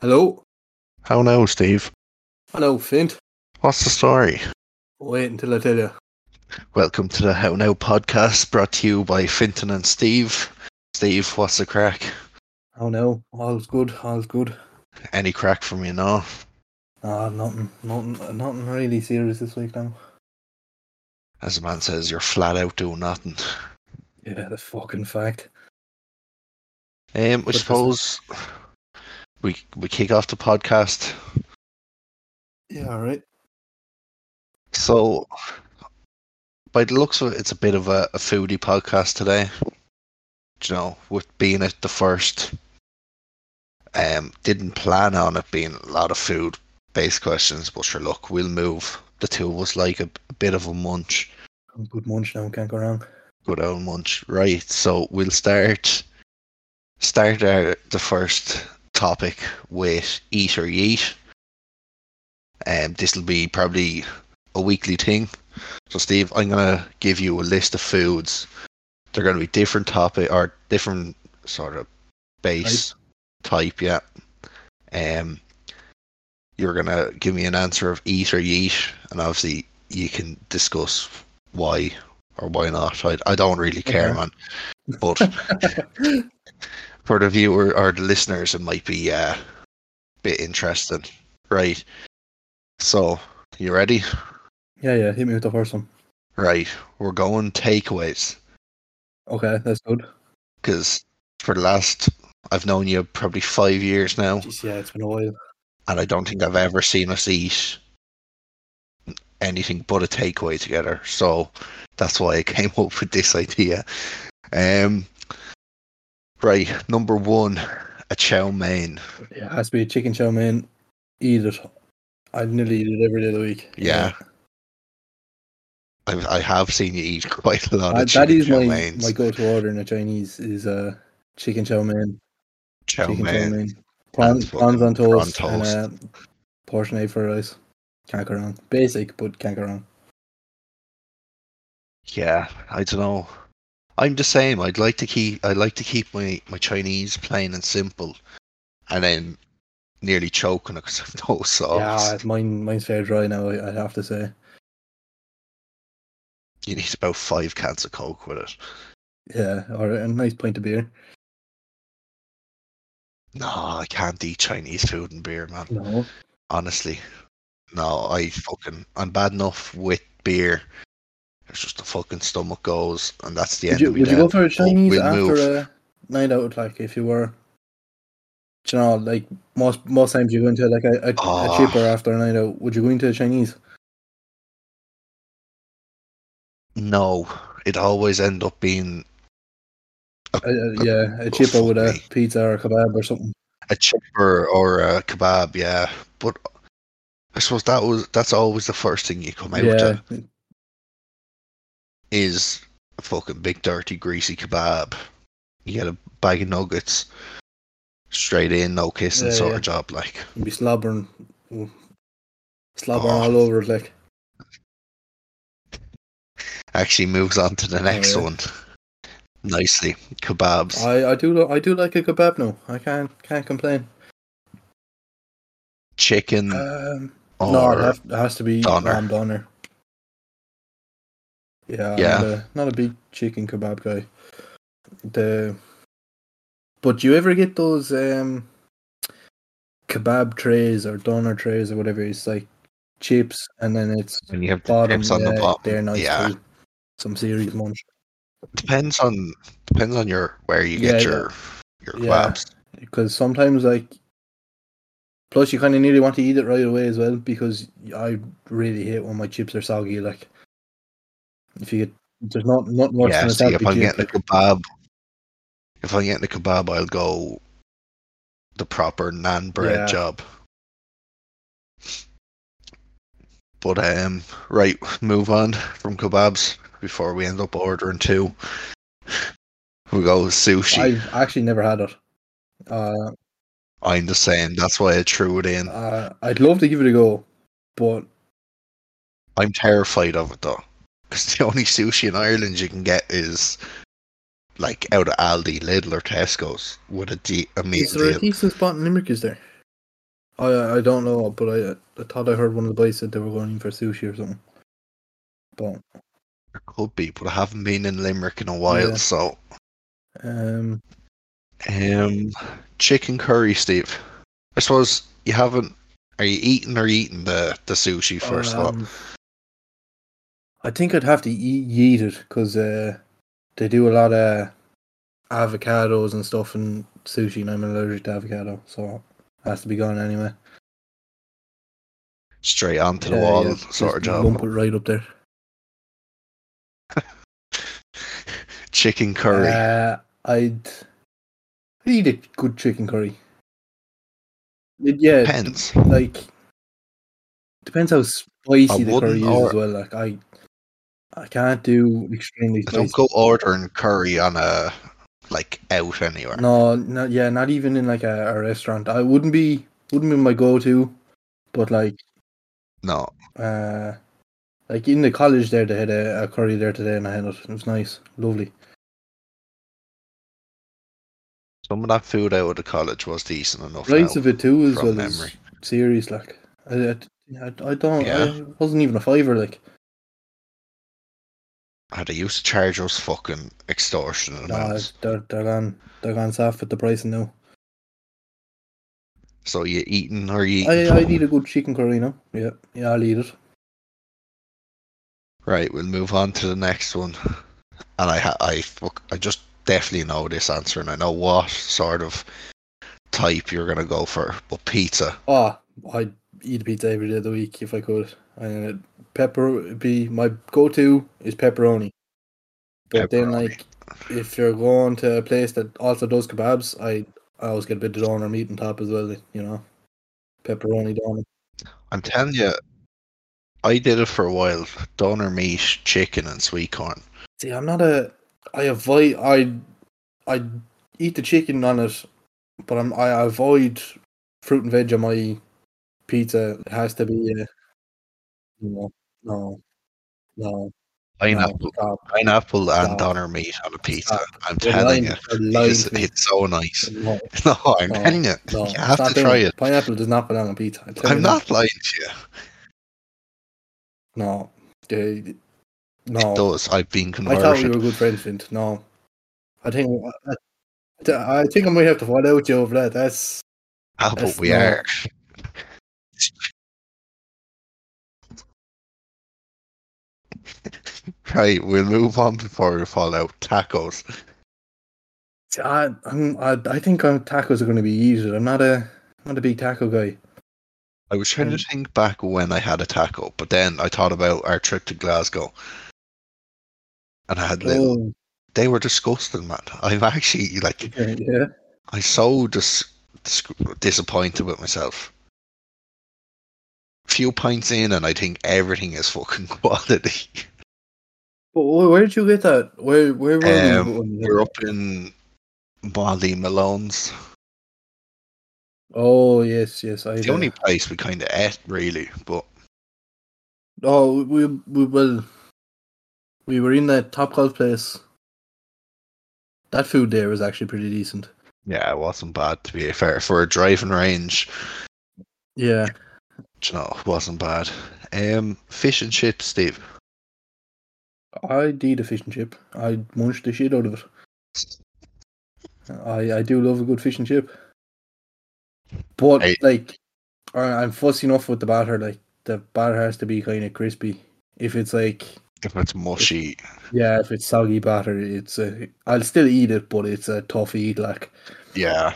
Hello. How now, Steve? Hello, Fint. What's the story? Wait until I tell you. Welcome to the How Now podcast brought to you by Finton and Steve. Steve, what's the crack? Oh no, all's good, all's good. Any crack from you now? Ah, nothing, nothing, nothing really serious this week now. As the man says, you're flat out doing nothing. Yeah, the fucking fact. Um, I suppose we we kick off the podcast. Yeah, alright. So, by the looks of it, it's a bit of a, a foodie podcast today. You know, with being it the first, um, didn't plan on it being a lot of food-based questions, but sure, look, we'll move. The two of us like a, a bit of a munch, Good munch now, can't go wrong. good old munch, right? So we'll start start our, the first topic with eat or yeet. Um, this will be probably a weekly thing. So, Steve, I'm gonna give you a list of foods. They're gonna be different topic or different sort of base type, yeah. Um, you're gonna give me an answer of eat or yeet, and obviously you can discuss why or why not. I, I don't really care, Okay. man. But for the viewer or the listeners, it might be uh, a bit interesting, right? So, you ready? yeah, yeah, hit me with the first one. Right, we're going takeaways Okay, that's good. because for the last, I've known you probably five years now, Jeez, yeah, it's been a while. and I don't think I've ever seen us eat anything but a takeaway together. So that's why I came up with this idea. Um, right, number one, a chow mein. Yeah, it has to be a chicken chow mein. Eat it. I nearly eat it every day of the week. Yeah. I, I have seen you eat quite a lot Uh, of that is chow my, meins. my go-to order in a Chinese is uh, chicken chow mein. chow chicken mein. chow mein. Prawn, prawns on prawn toast, toast. and uh, portion egg for rice. Can't go wrong. Basic, but can't go wrong. Yeah, I don't know. I'm the same. I'd like to keep. I'd like to keep my, my Chinese plain and simple, and then nearly choking it because I've no sauce. Yeah, mine mine's fair dry now. I, have to say. You need about five cans of coke with it. Yeah, or a nice pint of beer. No, I can't eat Chinese food and beer, man. No, Honestly, no. I fucking. I'm bad enough with beer. It's just the fucking stomach goes, and that's the would end you would you go for a Chinese we'll after move. a night out? Like if you were, you know, like most most times you go into like a, a, Oh. a chipper after a night out. Would you go into a Chinese? No, it always end up being uh, yeah, a Oh, chipper with a me. pizza or a kebab or something. a chipper or a kebab, yeah. But I suppose that was that's always the first thing you come out Yeah, to is a fucking big dirty greasy kebab. You get a bag of nuggets straight in, no kissing Yeah, sort yeah. of job like. you'd be slobbering, slobbering Oh. all over it. Like Actually moves on to the next yeah. one. Nicely. Kebabs. I, I do I do like a kebab now. I can't can't complain. Chicken Um, no, it, have, it has to be doner. lamb doner. Yeah, Yeah. Not a, not a big chicken kebab guy. The but do you ever get those um kebab trays or doner trays or whatever? It's like chips and then it's when you have the bottom. chips on the yeah, bottom. They're nice yeah. Some serious munch. Depends on depends on your where you get Yeah, your your kebabs. because sometimes like plus you kind of nearly want to eat it right away as well because I really hate when my chips are soggy like if you get there's not not much Yeah, see, if I'm getting a kebab, if I'm getting a kebab, I'll go the proper naan bread Yeah. job. But um, right, move on from kebabs before we end up ordering two. We go with sushi. I've actually never had it uh, I'm the same. That's why I threw it in. uh I'd love to give it a go but I'm terrified of it though, because the only sushi in Ireland you can get is like out of Aldi, Lidl, or Tesco's with a, de- a meal is there a decent spot in Limerick is there I I don't know, but I I thought I heard one of the boys said they were going in for sushi or something. But There could be, but I haven't been in Limerick in a while, Yeah. so um, um chicken curry, Steve. I suppose you haven't are you eating or eating the, the sushi first um, I think I'd have to eat, it because uh, they do a lot of avocados and stuff in sushi, and I'm allergic to avocado, so it has to be gone anyway. Straight onto the Yeah, wall yeah, sort of job. Lump it right up there. Chicken curry. Uh, I'd, I'd eat a good chicken curry. It, yeah, Depends. like depends how spicy the curry is or- as well. Like I, I can't do extremely spicy. don't go ordering curry on a like out anywhere. No, not yeah, not even in like a, a restaurant. I wouldn't be wouldn't be my go-to, but like No. uh, like in the college there, they had a, a curry there today, and I had it. It was nice, lovely. Some of that food out of the college was decent enough. Price of it too, as well as memory. serious. Like I, I, I, don't. Yeah. I, it wasn't even a fiver. Like Ah, they used to charge us fucking extortionate amounts. they're they're gone. They're gone soft with the pricing now. So you eating or you I eating? I need a good chicken curry now. Yeah, yeah, I'll eat it. Right, we'll move on to the next one. And I ha- I fuck, I just definitely know this answer, and I know what sort of type you're gonna go for. But pizza, Oh, I'd eat a pizza every day of the week if I could. And pepper be my go-to is pepperoni. But then, like, if you're going to a place that also does kebabs, I, I always get a bit of doner meat on top as well. You know, pepperoni doner. I'm telling you, I did it for a while. Doner meat, chicken, and sweet corn. See, I'm not a. I avoid. I, I eat the chicken on it, but I'm. I avoid fruit and veg on my pizza. It has to be. Uh, no, no, no. Pineapple, No, stop. pineapple, and Stop. doner meat on a pizza. Stop. I'm You're telling lying- you, you're lying it's, to me. it's so nice. No, No, I'm No, telling you, no, you have stop to doing try it. Pineapple does not belong on a pizza. I tell I'm you not lying to you. No, they, It no. does. I've been I thought we converted. were good friends, Fint. No, I think I, I think I might have to fall out with you over that. That's Ah, that's but we no. are. Right, we'll move on before we fall out. Tacos. I I'm, I I think uh, tacos are going to be easier. I'm not a not a big taco guy. I was trying to Mm. think back when I had a taco, but then I thought about our trip to Glasgow. And I had little. Oh, They were disgusting, man. I'm actually like, yeah. I'm so dis- dis- disappointed with myself. Few pints in, and I think everything is fucking quality. But where did you get that? Where where were we? Um, you- We're up in Molly Malone's. Oh yes, yes. I It's the only place we kind of ate, really. But Oh, we we well, we were in that Top Golf place. That food there was actually pretty decent. yeah, it wasn't bad to be fair. For a driving range, Yeah, you know, it wasn't bad. Um, fish and chips, Steve. I did a fish and chip. I munched the shit out of it. I I do love a good fish and chip, but Hey. like, I, I'm fussy enough with the batter. Like the batter has to be kind of crispy. If it's like If it's mushy, yeah, if it's soggy batter, it's a. I'll still eat it, but it's a tough eat. Like yeah.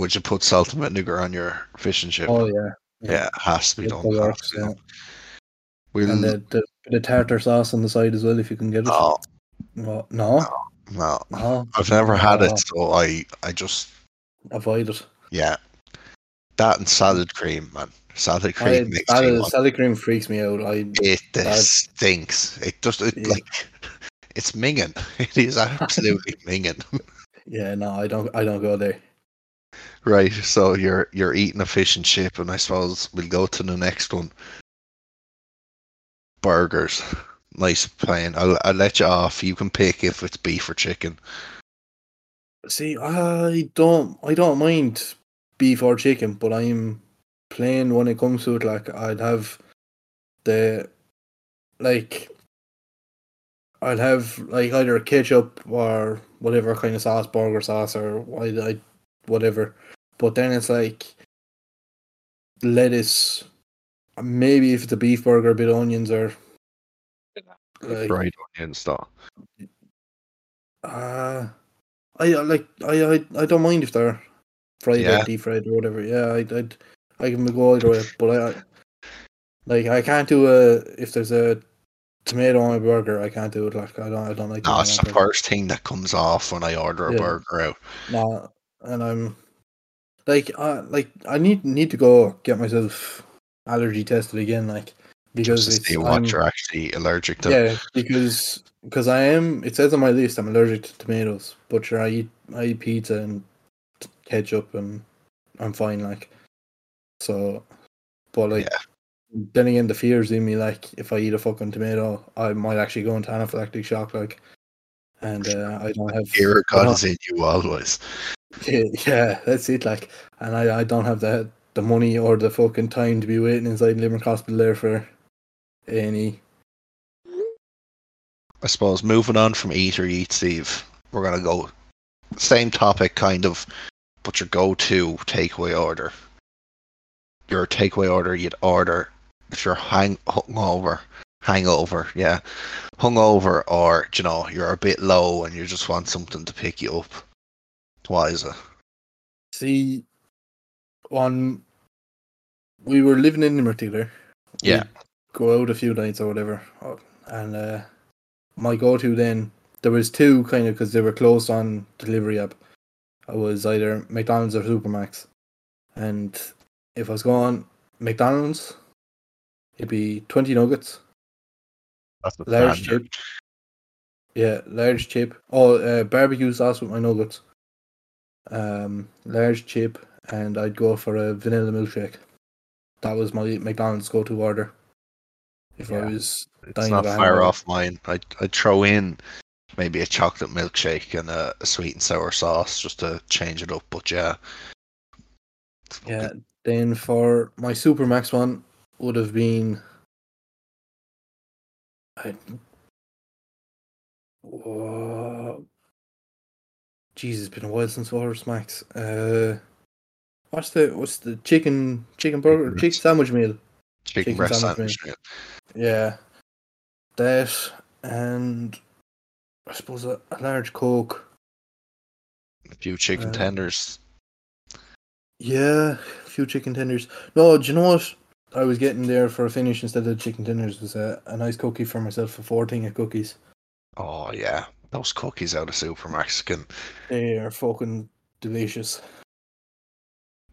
Would you put salt and vinegar on your fish and chip? oh yeah, yeah, it has to be done. works, yeah. We'll, and the, the the tartar sauce on the side as well if you can get it. no, No, no, no, no. I've never had it, so I, I just, Avoid it. yeah. That and salad cream, man. Salad I, cream makes me salad, want salad cream freaks me out. I It That- stinks. It just it, Yeah. like it's minging. It is absolutely minging. yeah, no, I don't. I don't go there. Right. So you're you're eating a fish and chip, and I suppose we'll go to the next one. Burgers. Nice plan. I'll I'll let you off. You can pick if it's beef or chicken. See, I don't. I don't mind beef or chicken, but I'm plain when it comes to it. Like I'd have the like I'd have like either ketchup or whatever kind of sauce, burger sauce or I, I whatever. But then it's like lettuce, maybe if it's a beef burger, a bit of onions or like Fried onions, though. uh I I like I I, I don't mind if they're fried Yeah. or deep fried or whatever. Yeah, I'd, I'd I can go either way, but I, I like I can't do a if there's a tomato on a burger. I can't do it. Like I don't I don't like. No, it's the burger. first thing that comes off when I order a Yeah. burger out. No, and I'm like I like I need need to go get myself allergy tested again. Like because Just to see what I'm- you're actually allergic to. yeah because because I am. It says on my list I'm allergic to tomatoes, but sure I eat I eat pizza and ketchup and I'm fine. Like so, but like. Yeah. Then again, the fears in me, like if I eat a fucking tomato, I might actually go into anaphylactic shock, like, and uh, I don't have Fear of God is in you always. Yeah, that's it. Like, and I, I don't have the the money or the fucking time to be waiting inside Limerick Hospital there for any. I suppose moving on from eat or eat, Steve, we're gonna go same topic kind of, but your go-to takeaway order. Your takeaway order you'd order if you're hang hungover, hangover, yeah, hungover, or you know you're a bit low and you just want something to pick you up. It? See, on we were living in Limerick together. Yeah. We'd go out a few nights or whatever, and uh, my go-to then there was two kind of because they were close on delivery up. I was either McDonald's or Supermacs, and if I was going McDonald's, it'd be twenty nuggets, That's the large chip. Yeah, large chip. Oh, uh, barbecue sauce with my nuggets. Um, large chip, and I'd go for a vanilla milkshake. That was my McDonald's go-to order. If I Yeah. was It's not far off mine. I'd, I'd throw in maybe a chocolate milkshake and a, a sweet and sour sauce just to change it up. But yeah, Yeah. Then for my Supermacs one would have been. I. Whoa. Jesus, it's been a while since Walrus Max. Uh, what's the what's the chicken chicken burger Chicken sandwich meal? chicken, Chicken breast sandwich, sandwich. Yeah, that and I suppose a, a large coke. A few chicken Uh, tenders. Yeah, a few chicken tenders. No, do you know what? I was getting there for a finish instead of chicken tenders was a, a nice cookie for myself for fourteen of cookies. Oh yeah, those cookies out of Supermacs can. They are fucking delicious.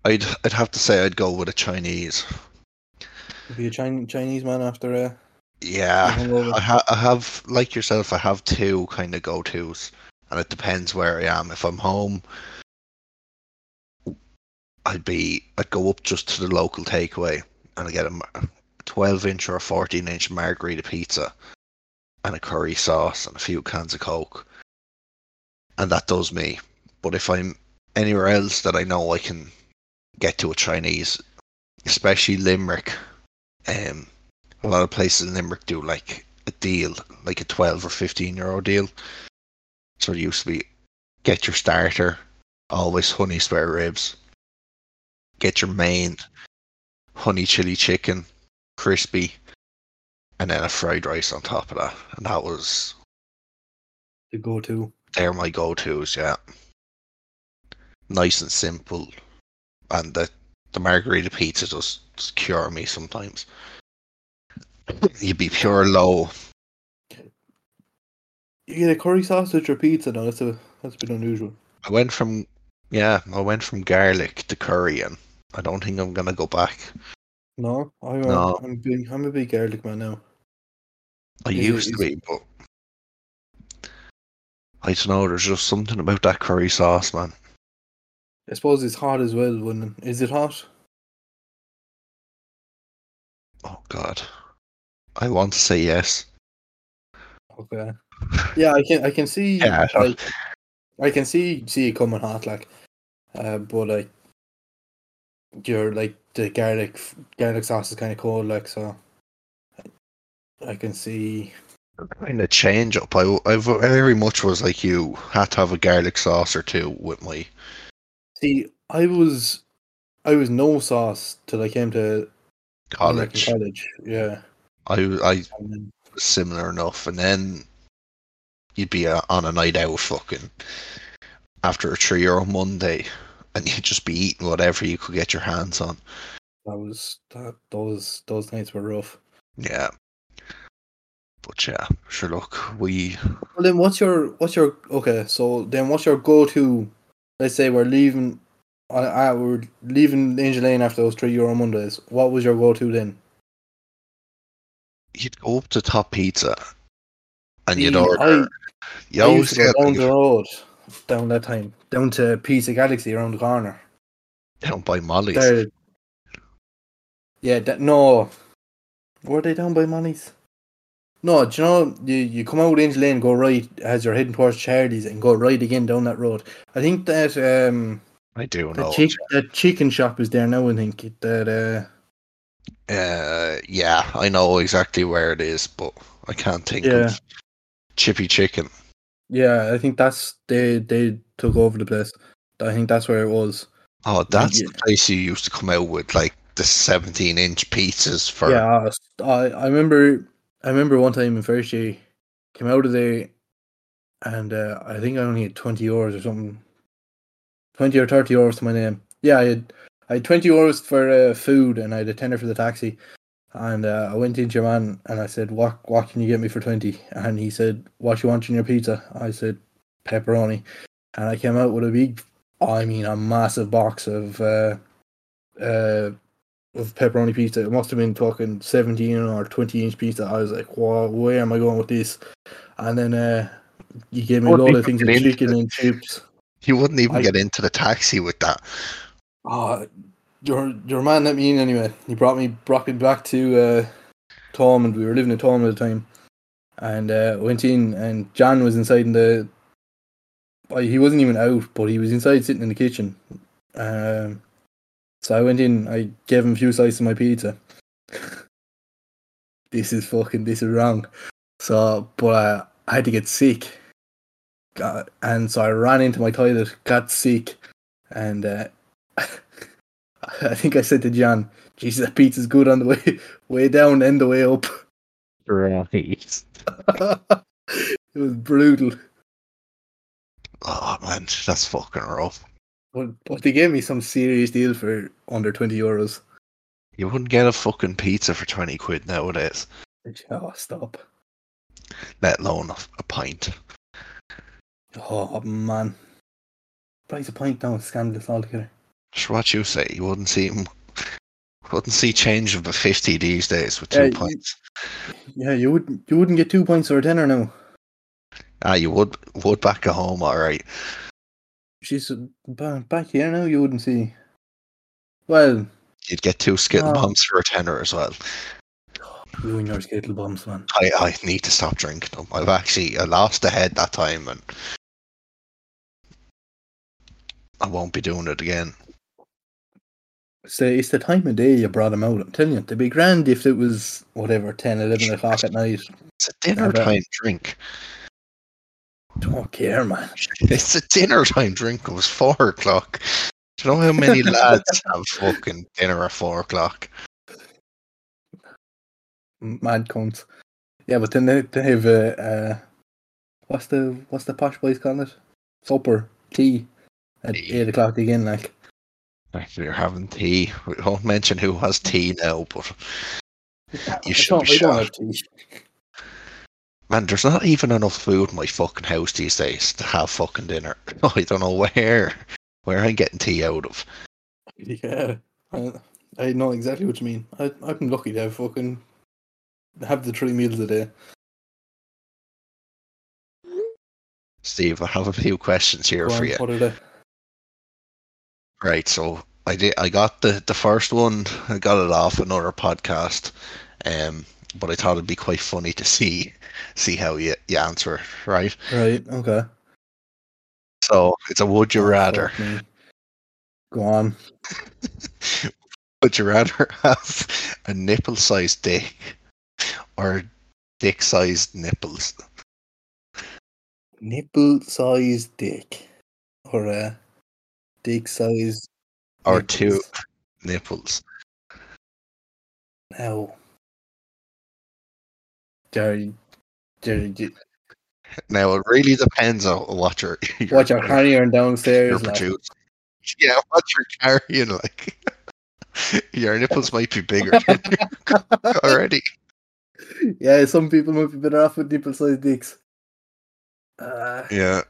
I'd I'd have to say I'd go with a Chinese. Be a Chinese Chinese man after a. Yeah. I, ha- I have like yourself. I have two kind of go tos, and it depends where I am. If I'm home, I'd be I'd go up just to the local takeaway and I get a 12 inch or a 14 inch margarita pizza and a curry sauce and a few cans of coke, and that does me. But if I'm anywhere else that I know I can get to a Chinese, especially Limerick, um, a lot of places in Limerick do like a deal, like a 12 or 15 euro deal. So it used to be get your starter, always honey spare ribs, get your main, honey chili chicken, crispy, and then a fried rice on top of that. And that was, the go to. they're my go tos, yeah. Nice and simple. And the, the margarita pizza does, does cure me sometimes. You'd be pure low. You get a curry sausage or pizza now. That's a that's a bit unusual. I went from yeah, I went from garlic to curry, and I don't think I'm gonna go back. No, I'm a, No. I'm I'm a big garlic man now. I Is it- used to is- be, but I don't know. There's just something about that curry sauce, man. I suppose it's hot as well. When is it hot? Oh God, I want to say yes. Okay. Yeah, I can I can see Yeah, I like I can see see it coming hot like, uh, but like, you're like the garlic garlic sauce is kind of cold, like so. I can see. kind of change up. I, I very much was like you had to have a garlic sauce or two with my See, I was, I was no sauce till I came to college. college. Yeah. I I then, similar enough, and then you'd be uh, on a night out, fucking after a three euro Monday, and you'd just be eating whatever you could get your hands on. that was that. Those those nights were rough. Yeah. But yeah, sure. Look, we Well, then what's your what's your okay? So then what's your go to? Let's say we're leaving. I, I we're leaving Angel Lane after those three euro Mondays. What was your go to then? you'd go up to Top Pizza, and you'd See, order. You I, I always used to go down the road down that time down to Pizza Galaxy around the corner. down by Molly's. There. Yeah, that, no. Were they down by Money's? No, do you know you, you come out Angel Lane, go right as you're heading towards Charlie's, and go right again down that road. I think that um I do the know. chick that chicken shop is there now. I think that uh Uh, yeah, I know exactly where it is, but I can't think Yeah. of Chippy Chicken. Yeah, I think that's they they took over the place. I think that's where it was. Oh, that's Yeah. the place you used to come out with, like the 17 inch pizzas for. Yeah, I I remember I remember one time in first year came out of there and uh, I think I only had twenty euros or something. Twenty or thirty euros to my name. Yeah, I had I had twenty euros for uh, food and I had a tenner for the taxi. And uh, I went into your man and I said, "What what can you get me for 20? And he said, "What you want in your pizza?" I said, "Pepperoni." And I came out with a big, I mean, a massive box of uh, uh, of pepperoni pizza. It must have been talking 17 or 20 inch pizza. I was like, wow, where am I going with this? And then uh, you gave me a did of things you with get into chicken and chips. You wouldn't even I- get into the taxi with that. Oh, your your man let me in anyway. He brought me brought me back to uh, Thomond. We were living in Thomond at the time, and uh, went in, and John was inside in the. He wasn't even out, but he was inside sitting in the kitchen. Um, so I went in. I gave him a few slices of my pizza. this is fucking. This is wrong. So, but I had to get sick. Got, and so I ran into my toilet, got sick, and uh, I think I said to John, Jesus, that pizza's good on the way way down and the way up. Right. it was brutal. Oh, man, that's fucking rough. But, but they gave me some serious deal for under 20 euros. You wouldn't get a fucking pizza for 20 quid nowadays, Oh, stop. let alone a, a pint. Oh, man. Price a pint now, scandalous altogether. Just what you say, you wouldn't see him. Wouldn't see change of a 50 these days with two Yeah, you- Yeah, you wouldn't you wouldn't get two points for a tenner now. Ah, you would would back at home, alright. She's back here now. You wouldn't see. Well, You'd get two skittle Oh. bombs for a tenner as well. you and your skittle bombs, man. I, I need to stop drinking them. I've actually I lost the head that time and I won't be doing it again. The, it's the time of day you brought them out. I'm telling you, they'd be grand if it was whatever 10, 11 o'clock at night. It's a dinner time drink. Don't care, man. It's a dinner time drink. It was four o'clock. Do you know how many lads have fucking dinner at four o'clock? Mad cunts. Yeah, but then they, they have uh, uh, what's the what's the posh boys call it? Supper tea at Tea. eight o'clock again. Like You're having tea. We won't mention who has tea now, but You should be I don't shot. have tea. man, there's not even enough food in my fucking house these days to have fucking dinner. I don't know where where I'm getting tea out of. Yeah, I, I know exactly what you mean. I I'm lucky to have fucking have the three meals a day. Steve, I have a few questions here Go for on, you. What are they? Right, so I did. I got the the first one. I got it off another podcast, um, but I thought it'd be quite funny to see see how you you answer it. Right. Right. Okay. So it's a would you Oh, rather. Go on. Would you rather have a nipple-sized dick or dick-sized nipples? Nipple sized dick. Or a dick sized Or two nipples? Now. Jerry Jerry you- Now it really depends on what you're, you're what you're carrying you're downstairs like. Yeah, what you're carrying, like your nipples might be bigger already. yeah, some people might be better off with nipple sized dicks. Uh Yeah,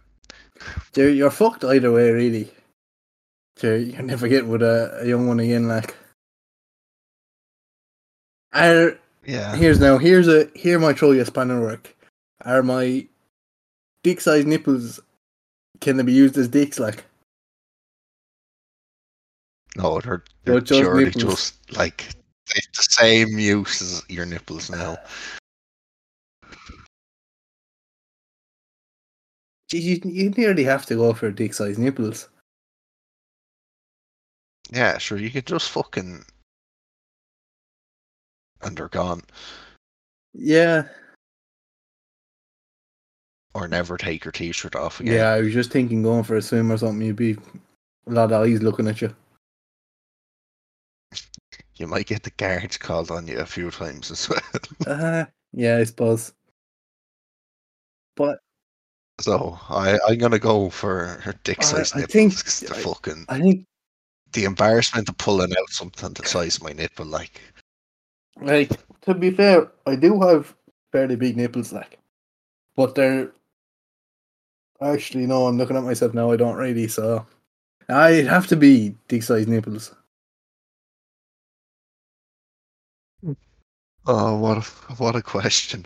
Jerry, you're fucked either way, really. Jerry, you're never getting with a, a young one again, like. Are yeah. here's now here's a here might throw you a spanner work. Are my dick sized nipples can they be used as dicks like? No, they're, they're just purely just like the same use as your nipples now. You, you nearly have to go for dick sized nipples. Yeah, sure. You could just fucking and they're gone, Yeah. or never take your t-shirt off again. Yeah, I was just thinking going for a swim or something, you'd be a lot of eyes looking at you. You might get the guards called on you a few times as well. Uh, yeah, I suppose. But So I I'm gonna go for her dick sized I nipples. think- I- fucking I think the embarrassment of pulling out something the size of my nipple, like Like, to be fair, I do have fairly big nipples, like, but they're actually no. I'm looking at myself now. I don't really, so I'd have to be dick sized nipples. Oh, what a what a question!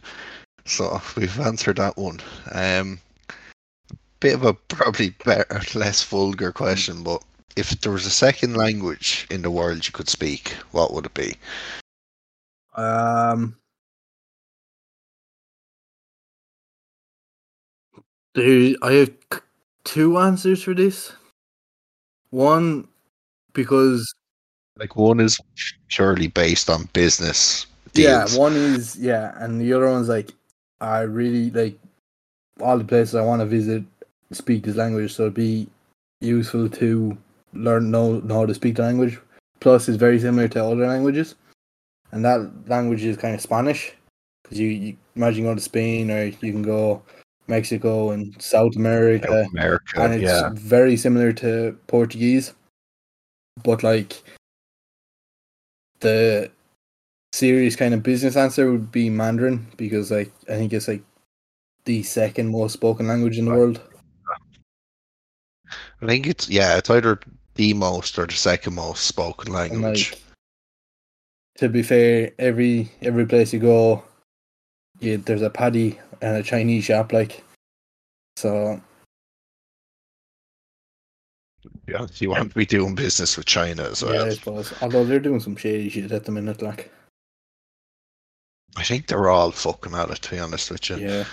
So we've answered that one. Um, bit of a probably better, less vulgar question, but if there was a second language in the world you could speak, what would it be? Um, there, I have two answers for this. One, because Like one is purely based on business deals. Yeah, one is yeah, and the other one's like I really like all the places I want to visit speak this language, so it'd be useful to learn know know how to speak the language. Plus, it's very similar to other languages, and that language is kind of Spanish. Because you, you imagine going to Spain or you can go Mexico and South America South America, and it's yeah. very similar to Portuguese, but like the serious kind of business answer would be Mandarin because like I think it's like the second most spoken language in the world. I think it's yeah, it's either the most or the second most spoken language. like to be fair, every every place you go, yeah, there's a paddy and a Chinese shop like. So yeah, you want to be doing business with China as well. yeah, I suppose. Although they're doing some shady shit at the minute, like I think they're all fucking at it. To be honest with you, yeah,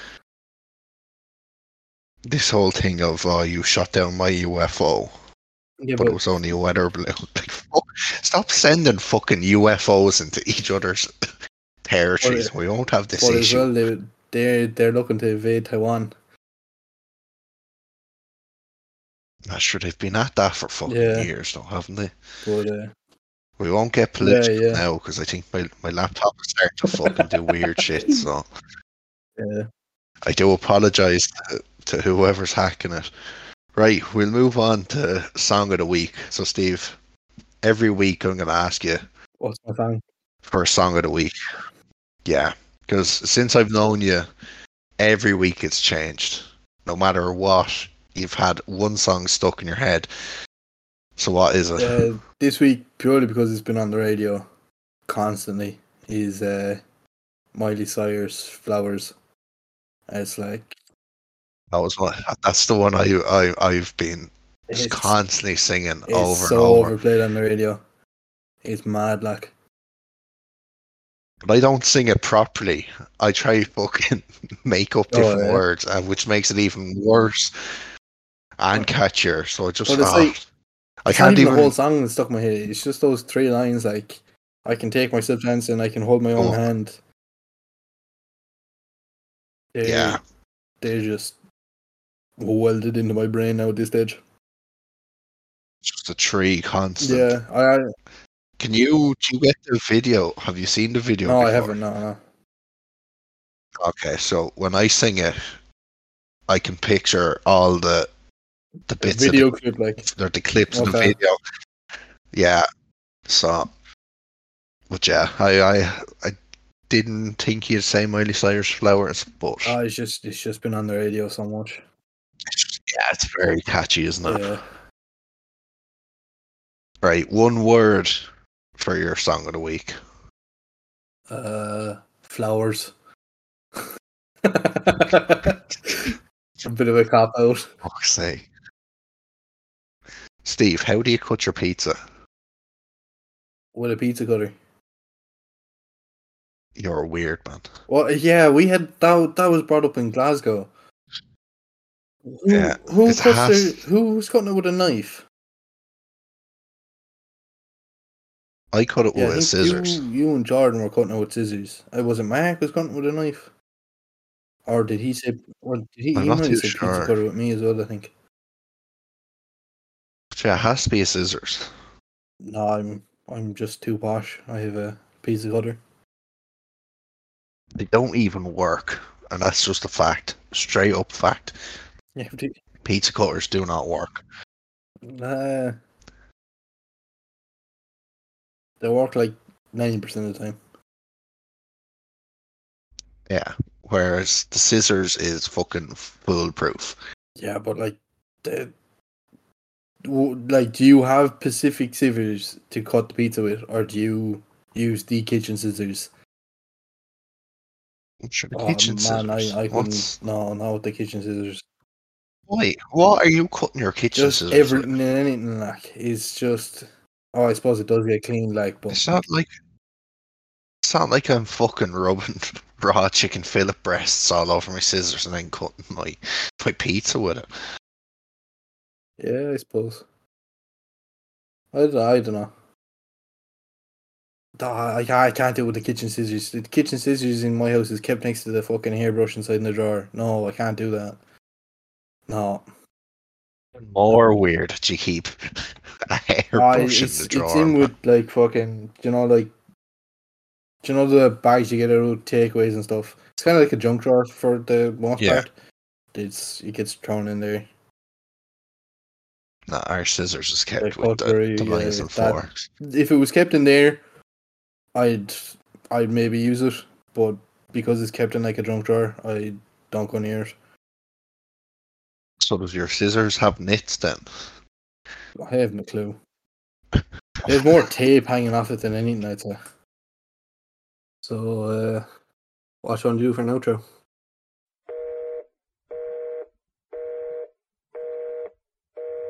this whole thing of oh, you shot down my UFO, yeah, but but it was only a weather balloon. Like, fuck, stop sending fucking UFOs into each other's territories. we won't have this but as issue. well, they they're they're looking to invade Taiwan. Not sure they've been at that for fucking Yeah. years, though, haven't they? But uh, We won't get political yeah. now because I think my, my laptop is starting to fucking do weird shit. So yeah, I do apologise to, to whoever's hacking it. Right, we'll move on to song of the week. So, Steve, every week I'm going to ask you what's my song? for song of the week. Yeah, because since I've known you, every week it's changed. No matter what, you've had one song stuck in your head. So, what is it? Uh, this week, purely because it's been on the radio constantly, is uh, Miley Cyrus "Flowers." It's like That was what. That's the one I I I've been it's, constantly singing it's over so and over. overplayed on the radio. It's mad, like But I don't sing it properly. I try fucking make up oh, different Oh, yeah. words, and which makes it even worse and catchier. So I just But it's like- I not can't even even. the whole song that's stuck in my head. It's just those three lines like I can take myself and I can hold my own Oh. hand. They, Yeah. They're just welded into my brain now at this stage. Just a tree constant. Yeah, I, I Can you do you get the video? Have you seen the video? no, I haven't. No, no. Okay, so when I sing it, I can picture all the the The bits video of the, clip, like or the clips in the video. Yeah. So, but yeah, I I I didn't think you'd say Miley Cyrus flowers, but oh, it's just it's just been on the radio so much. Yeah, it's very catchy, isn't it? Yeah, Right, one word for your song of the week. uh, flowers. a bit of a cop out. Fuck's sake. Steve, how do you cut your pizza? with a pizza cutter. You're a weird man. Well, yeah, we had that. That was brought up in Glasgow. Who, Yeah, who it cuts has- their, who's cutting it with a knife? I cut it Yeah, with scissors. You, you and Jordan were cutting it with scissors. It wasn't Mark was cutting it with a knife, or did he say? Or did he? I'm he not too said sure. pizza cutter with me as well. I think. Yeah, it has to be a scissors. No, I'm I'm just too posh. I have a piece of cutter. They don't even work, and that's just a fact, straight up fact. Yeah, Pizza cutters do not work. nah. They work like ninety percent of the time. Yeah. Whereas the scissors is fucking foolproof. Yeah, but like, the, like, do you have specific scissors to cut the pizza with, or do you use the kitchen scissors? What's your Oh kitchen man, I, scissors? I couldn't. What's... No, not with the kitchen scissors. Wait, what are you cutting your kitchen Just scissors? everything and anything like is just. Oh, I suppose it does get cleaned, like, but It's not like it's not like I'm fucking rubbing raw chicken fillet breasts all over my scissors and then cutting my my pizza with it. yeah, I suppose. I, don't- I don't know. I, I can't do it with the kitchen scissors. The kitchen scissors in my house is kept next to the fucking hairbrush inside in the drawer. No, I can't do that. No. More weird you keep a hairbrush uh, in it's, the it's in with like fucking, do you know, like, do you know the bags you get out of takeaways and stuff? It's kind of like a junk drawer for the most Yeah. part. It's it gets thrown in there. Nah, our scissors is kept The with the, cutlery, the yeah, and forks. If it was kept in there, I'd I'd maybe use it, but because it's kept in like a junk drawer, I don't go near it. So does your scissors have nits then? I haven't a clue. There's more tape hanging off it than anything, I'd say. So, uh, what you want to do for an outro?